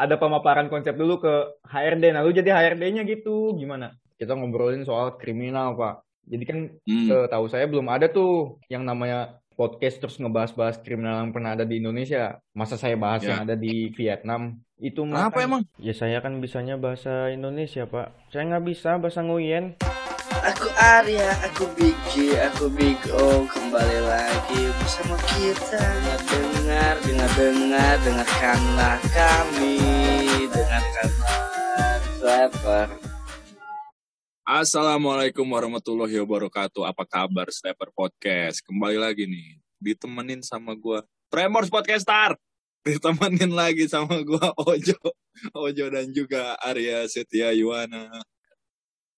ada pemaparan konsep dulu ke HRD. Nah, lu jadi HRD-nya gitu. Gimana? Kita ngobrolin soal kriminal, Pak. Jadi kan Hmm. eh, tahu saya belum ada tuh yang namanya podcast terus ngebahas-bahas kriminal yang pernah ada di Indonesia. Masa saya bahas Ya. yang ada di Vietnam? Itu kan- emang? Ya saya kan bisanya bahasa Indonesia, Pak. Saya nggak bisa bahasa Nguyen. Aku Arya, aku Big G, aku Big O Kembali lagi bersama kita Dengar, dengar, dengar, dengarkanlah kami Dengarkanlah Slapper Assalamualaikum warahmatullahi wabarakatuh. Apa kabar Stepper Podcast? Kembali lagi nih, ditemenin sama gua Premors Podcastar. Ditemenin lagi sama gua Ojo, Ojo dan juga Arya Setia Yuwana.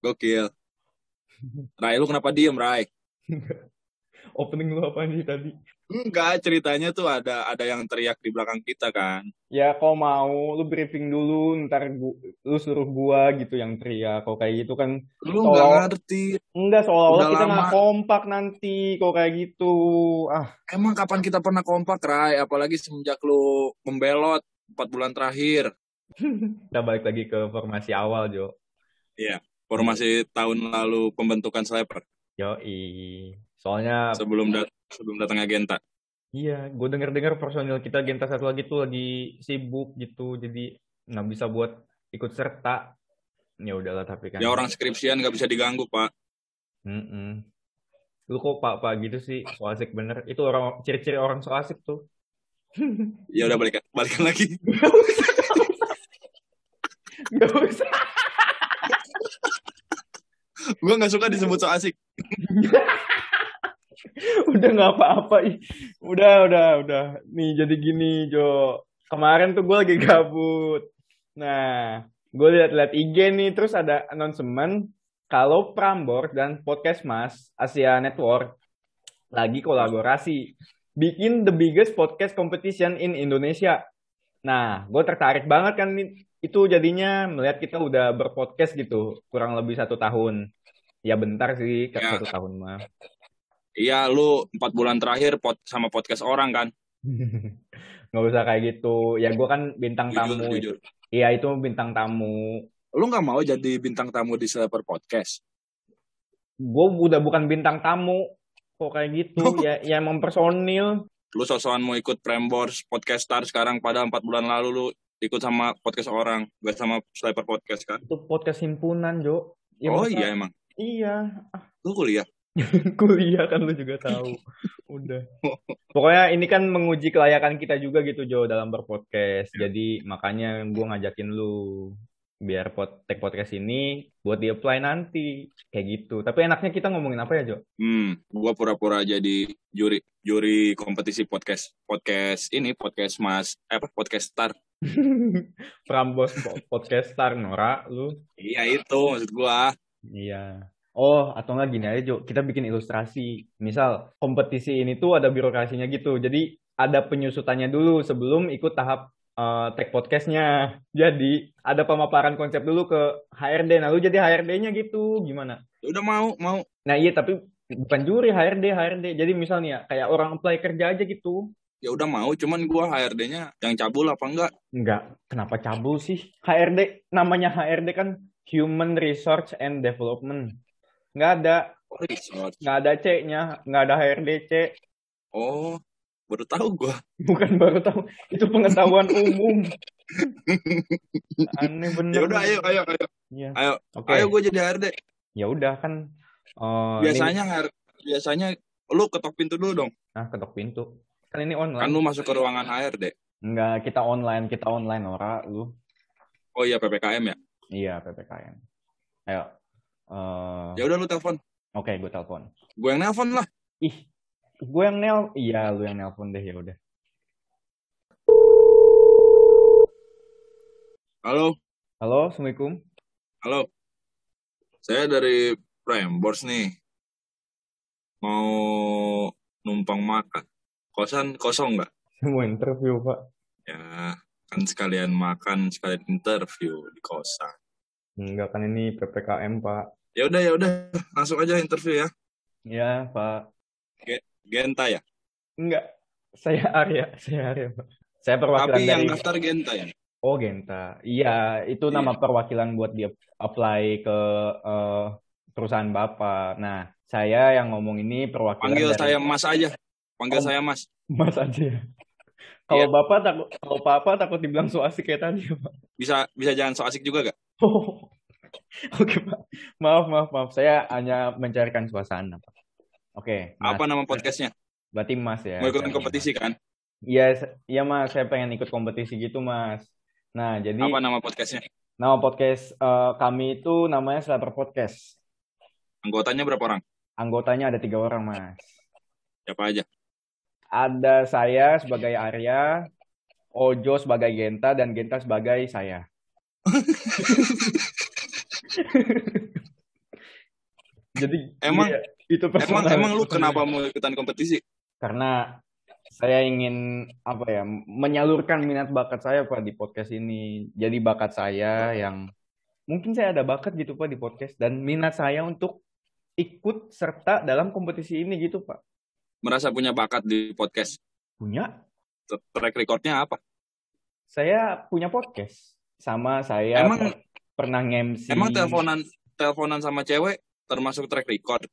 Gokil. Rai, lu kenapa diem, Rai? Opening lu apa nih tadi? Enggak, ceritanya tuh ada ada yang teriak di belakang kita kan. Ya kau mau lu briefing dulu ntar gua, lu suruh gua gitu yang teriak kau kayak gitu kan Lu nggak ngerti. enggak seolah-olah kita nggak kompak nanti kau kayak gitu ah Emang kapan kita pernah kompak, Rai? Apalagi semenjak lu membelot 4 bulan terakhir. kita balik lagi ke formasi awal Jo Formasi tahun lalu pembentukan Sniper. Yoi soalnya sebelum dat sebelum datangnya Genta. iya gue denger dengar personil kita Genta satu lagi tuh lagi sibuk gitu jadi nggak bisa buat ikut serta ya udahlah tapi kan Ya orang skripsian nggak bisa diganggu pak. Mm-mm. lu kok pak pak gitu sih so asik bener itu orang ciri-ciri orang so asik tuh Ya udah balik balikan lagi. Gak usah. Gue nggak suka disebut so asik. udah nggak apa-apa udah udah udah. Nih jadi gini Jo. Kemarin tuh gue lagi gabut. Nah gue liat-liat IG nih terus ada announcement kalau Prambors dan Podcast Mas Asia Network lagi kolaborasi bikin the biggest podcast competition in Indonesia. Nah gue tertarik banget kan itu jadinya melihat kita udah berpodcast gitu kurang lebih satu tahun ya bentar sih Ya. satu tahun mah Iya lu empat bulan terakhir pot sama podcast orang kan. nggak usah kayak gitu ya gue kan bintang Jujur tamu jujur. iya itu bintang tamu Lu nggak mau jadi bintang tamu di Sniper Podcast? gue udah bukan bintang tamu kok kayak gitu ya ya emang personil Lu sosokan mau ikut Prembors Podcastar sekarang pada empat bulan lalu lu ikut sama podcast orang, gak sama Sniper Podcast kan? itu podcast himpunan Jo Ya, oh masa- iya emang. Iya Lu kuliah? kuliah kan lu juga tahu udah pokoknya ini kan menguji kelayakan kita juga gitu Jo dalam berpodcast Ya. jadi makanya gue ngajakin lu biar pod tag podcast ini buat di apply nanti kayak gitu tapi enaknya kita ngomongin apa ya Jo Hmm, gua pura-pura jadi juri juri kompetisi podcast podcast ini podcast Mas eh apa podcast Star. Prambos po- podcast star Nora lu Iya itu maksud gua. Iya. Oh, atau enggak gini aja, Jo. Kita bikin ilustrasi. Misal, kompetisi ini tuh ada birokrasinya gitu. Jadi, ada penyusutannya dulu sebelum ikut tahap eh, tag podcastnya. Jadi, ada pemaparan konsep dulu ke HRD. Nah, lu jadi HRD-nya gitu. Gimana? Udah mau mau Nah, iya, tapi bukan juri HRD, HRD. Jadi, misalnya, kayak orang apply kerja aja gitu. ya udah mau cuman gua HRD-nya yang cabul apa enggak? Enggak, kenapa cabul sih? HRD, namanya HRD kan Human Research and Development. Nggak ada. Research. nggak ada C-nya, nggak ada HRD C. Oh, baru tahu gua. Bukan baru tahu, itu pengetahuan umum. Aneh bener. Ya udah ayo ayo ayo. Iya. Ayo, Oke. ayo gua jadi HRD. Ya udah kan. eh, Biasanya HR biasanya lu ketok pintu dulu dong. ini- nah ketok pintu. Kan ini Kan online. lu masuk ke ruangan HRD. Enggak, kita online, kita online ora lu. Oh iya PPKM ya. Iya, PPKM. Ayo. Eh, Ya udah lu telepon. Oke, gue telepon. Gue yang nelpon lah. Ih, gue yang nel, iya lu yang nelpon deh ya udah. Halo, Halo, assalamualaikum. halo. Saya dari Prembors nih. Mau numpang makan. Kosan kosong nggak? Mau interview pak. Ya, kan sekalian makan, sekalian interview di kosan. Enggak kan ini ppkm pak. Ya udah, ya udah, langsung aja interview ya. Iya pak. Genta ya. Enggak, saya Arya, saya Arya pak. Saya perwakilan Tapi yang dari daftar Genta ya. Oh, Genta. Iya, itu Iya. nama perwakilan buat dia apply ke eh, perusahaan Bapak. Nah, saya yang ngomong ini perwakilan Panggil dari saya Mas aja. Panggil Oh. saya Mas. Mas aja. ya. Kalau Iya. Bapak takut kalau Bapak takut dibilang so asik kayak tadi, Pak. Bisa bisa jangan so asik juga gak? Oh. Oke, Pak. Maaf, maaf, maaf. Saya hanya mencarikan suasana, Pak. Oke, Mas. Apa nama podcastnya? Berarti Mas ya. Mau ikutan Saya- kompetisi kan? Iya, se- iya Mas, saya pengen ikut kompetisi gitu, Mas. Nah, jadi Apa nama podcastnya? nama podcast eh, kami itu namanya Sleeper Podcast. Anggotanya berapa orang? Anggotanya ada tiga orang, Mas. Siapa aja? Ada saya sebagai Arya, Ojo sebagai Genta, dan Genta sebagai saya. Jadi Emang- iya, itu Emang emang lu kenapa mau ikutan kompetisi? Karena saya ingin apa ya menyalurkan minat bakat saya pak di podcast ini. Jadi bakat saya yang mungkin saya ada bakat gitu pak di podcast dan minat saya untuk ikut serta dalam kompetisi ini gitu pak. Merasa punya bakat di podcast. Punya? Track recordnya apa? Saya punya podcast sama saya Emang- per- pernah nge-MC. Emang teleponan teleponan sama cewek termasuk track record?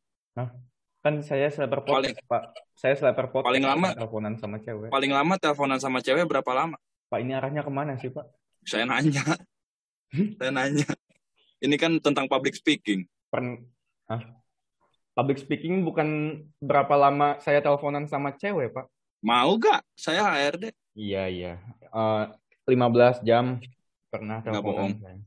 kan saya seleper Paling- pak. Saya seleper podcast. Paling lama- teleponan sama cewek. Paling lama teleponan sama cewek berapa lama? Pak ini arahnya ke mana sih pak? Saya nanya. Saya nanya. Ini kan tentang public speaking. Pern Hah? Public speaking bukan berapa lama saya teleponan sama cewek, Pak. Mau gak? Saya HRD. Iya, iya. Eh 15 jam pernah Nggak saya.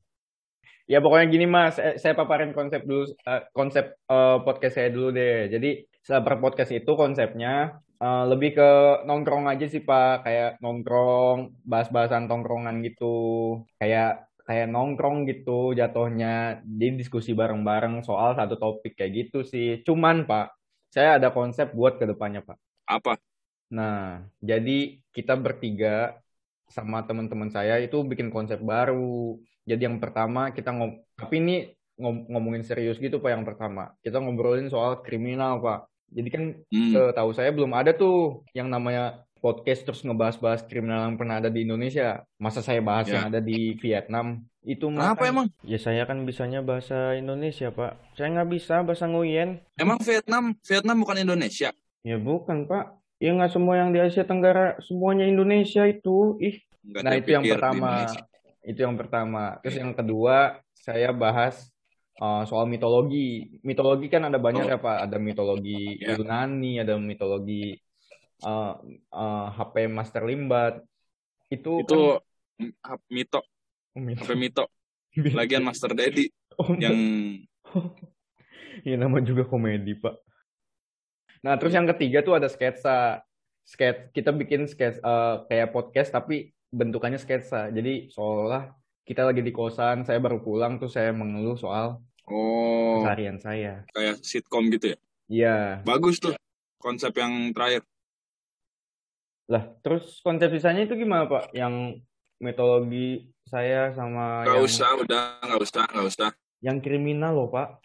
Ya pokoknya gini Mas, Eh, saya paparin konsep dulu eh, konsep eh, podcast saya dulu deh. Jadi Sleeper Podcast itu konsepnya lebih ke nongkrong aja sih Pak, kayak nongkrong, bahas-bahasan tongkrongan gitu. Kayak kayak nongkrong gitu jatuhnya. Jadi diskusi bareng-bareng soal satu topik kayak gitu sih. Cuman Pak, saya ada konsep buat ke depannya Pak. Apa? Nah, jadi kita bertiga sama teman-teman saya itu bikin konsep baru. Jadi yang pertama kita ngom tapi ini ngom- ngomongin serius gitu Pak yang pertama. Kita ngobrolin soal kriminal Pak. Jadi kan Hmm. setahu saya belum ada tuh yang namanya podcast terus ngebahas-bahas kriminal yang pernah ada di Indonesia. Masa saya bahas Ya. yang ada di Vietnam? Itu Kenapa makan- emang? Ya saya kan bisanya bahasa Indonesia Pak. Saya nggak bisa bahasa Nguyen. Emang Vietnam Vietnam bukan Indonesia? Ya bukan Pak. Ya nggak semua yang di Asia Tenggara semuanya Indonesia itu. Ih. Nggak Nah itu yang pertama. Itu yang pertama. Terus yang kedua saya bahas uh, soal mitologi. Mitologi kan ada banyak Oh. ya Pak. Ada mitologi Ya. Yunani, ada mitologi uh, uh, HP Master Limbat. Itu Itu hap- Mito, kan, HP Mito. Lagian Master Daddy Oh, yang Ya nama juga komedi, Pak. Nah, terus yang ketiga tuh ada sketsa. Sket kita bikin sketsa eh, kayak podcast tapi bentukannya sketsa. Jadi seolah kita lagi di kosan, saya baru pulang tuh saya mengeluh soal oh keseharian saya. kayak sitkom gitu ya. Iya. Bagus tuh konsep yang terakhir. Lah, terus konsep sisanya itu gimana, Pak? Yang mitologi saya sama Gak yang usah, udah nggak usah, nggak usah. yang kriminal loh, Pak.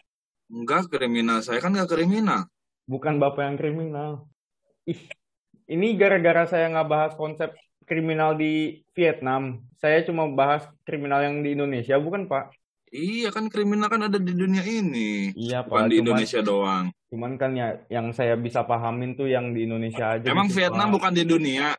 Enggak kriminal, saya kan nggak kriminal. Bukan Bapak yang kriminal. Ih, ini gara-gara saya nggak bahas konsep kriminal di Vietnam. Saya cuma bahas kriminal yang di Indonesia, bukan Pak? Iya kan kriminal kan ada di dunia ini, Iya bukan Pak, di cuman, Indonesia doang. cuman kan ya yang saya bisa pahamin tuh yang di Indonesia aja Emang gitu, Vietnam Pak. bukan di dunia.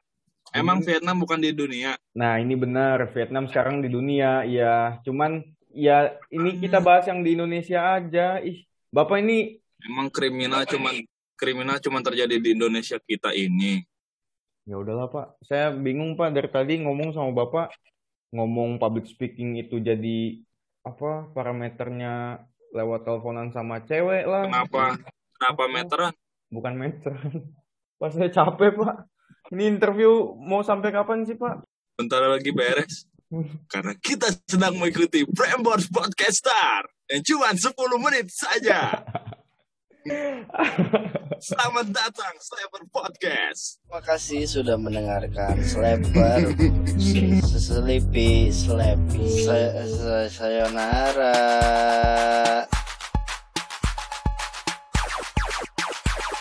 Emang Ini- Vietnam bukan di dunia. Nah ini benar, Vietnam sekarang di dunia, ya. Cuman ya ini kita bahas yang di Indonesia aja. Ih, Bapak ini Emang kriminal cuman kriminal cuman terjadi di Indonesia kita ini. Ya udahlah Pak, saya bingung Pak dari tadi ngomong sama Bapak, ngomong public speaking itu jadi apa parameternya lewat teleponan sama cewek lah. Kenapa? Kenapa Apa? meteran? Bukan meteran. Pak saya capek Pak. Ini interview mau sampai kapan sih Pak? Bentar lagi beres. Karena kita sedang mengikuti Prambors Podcast Star yang cuma 10 menit saja. Selamat datang Cyber Podcast. Terima kasih sudah mendengarkan Sleeper Sleepy Sleepy Say- say- Sayonara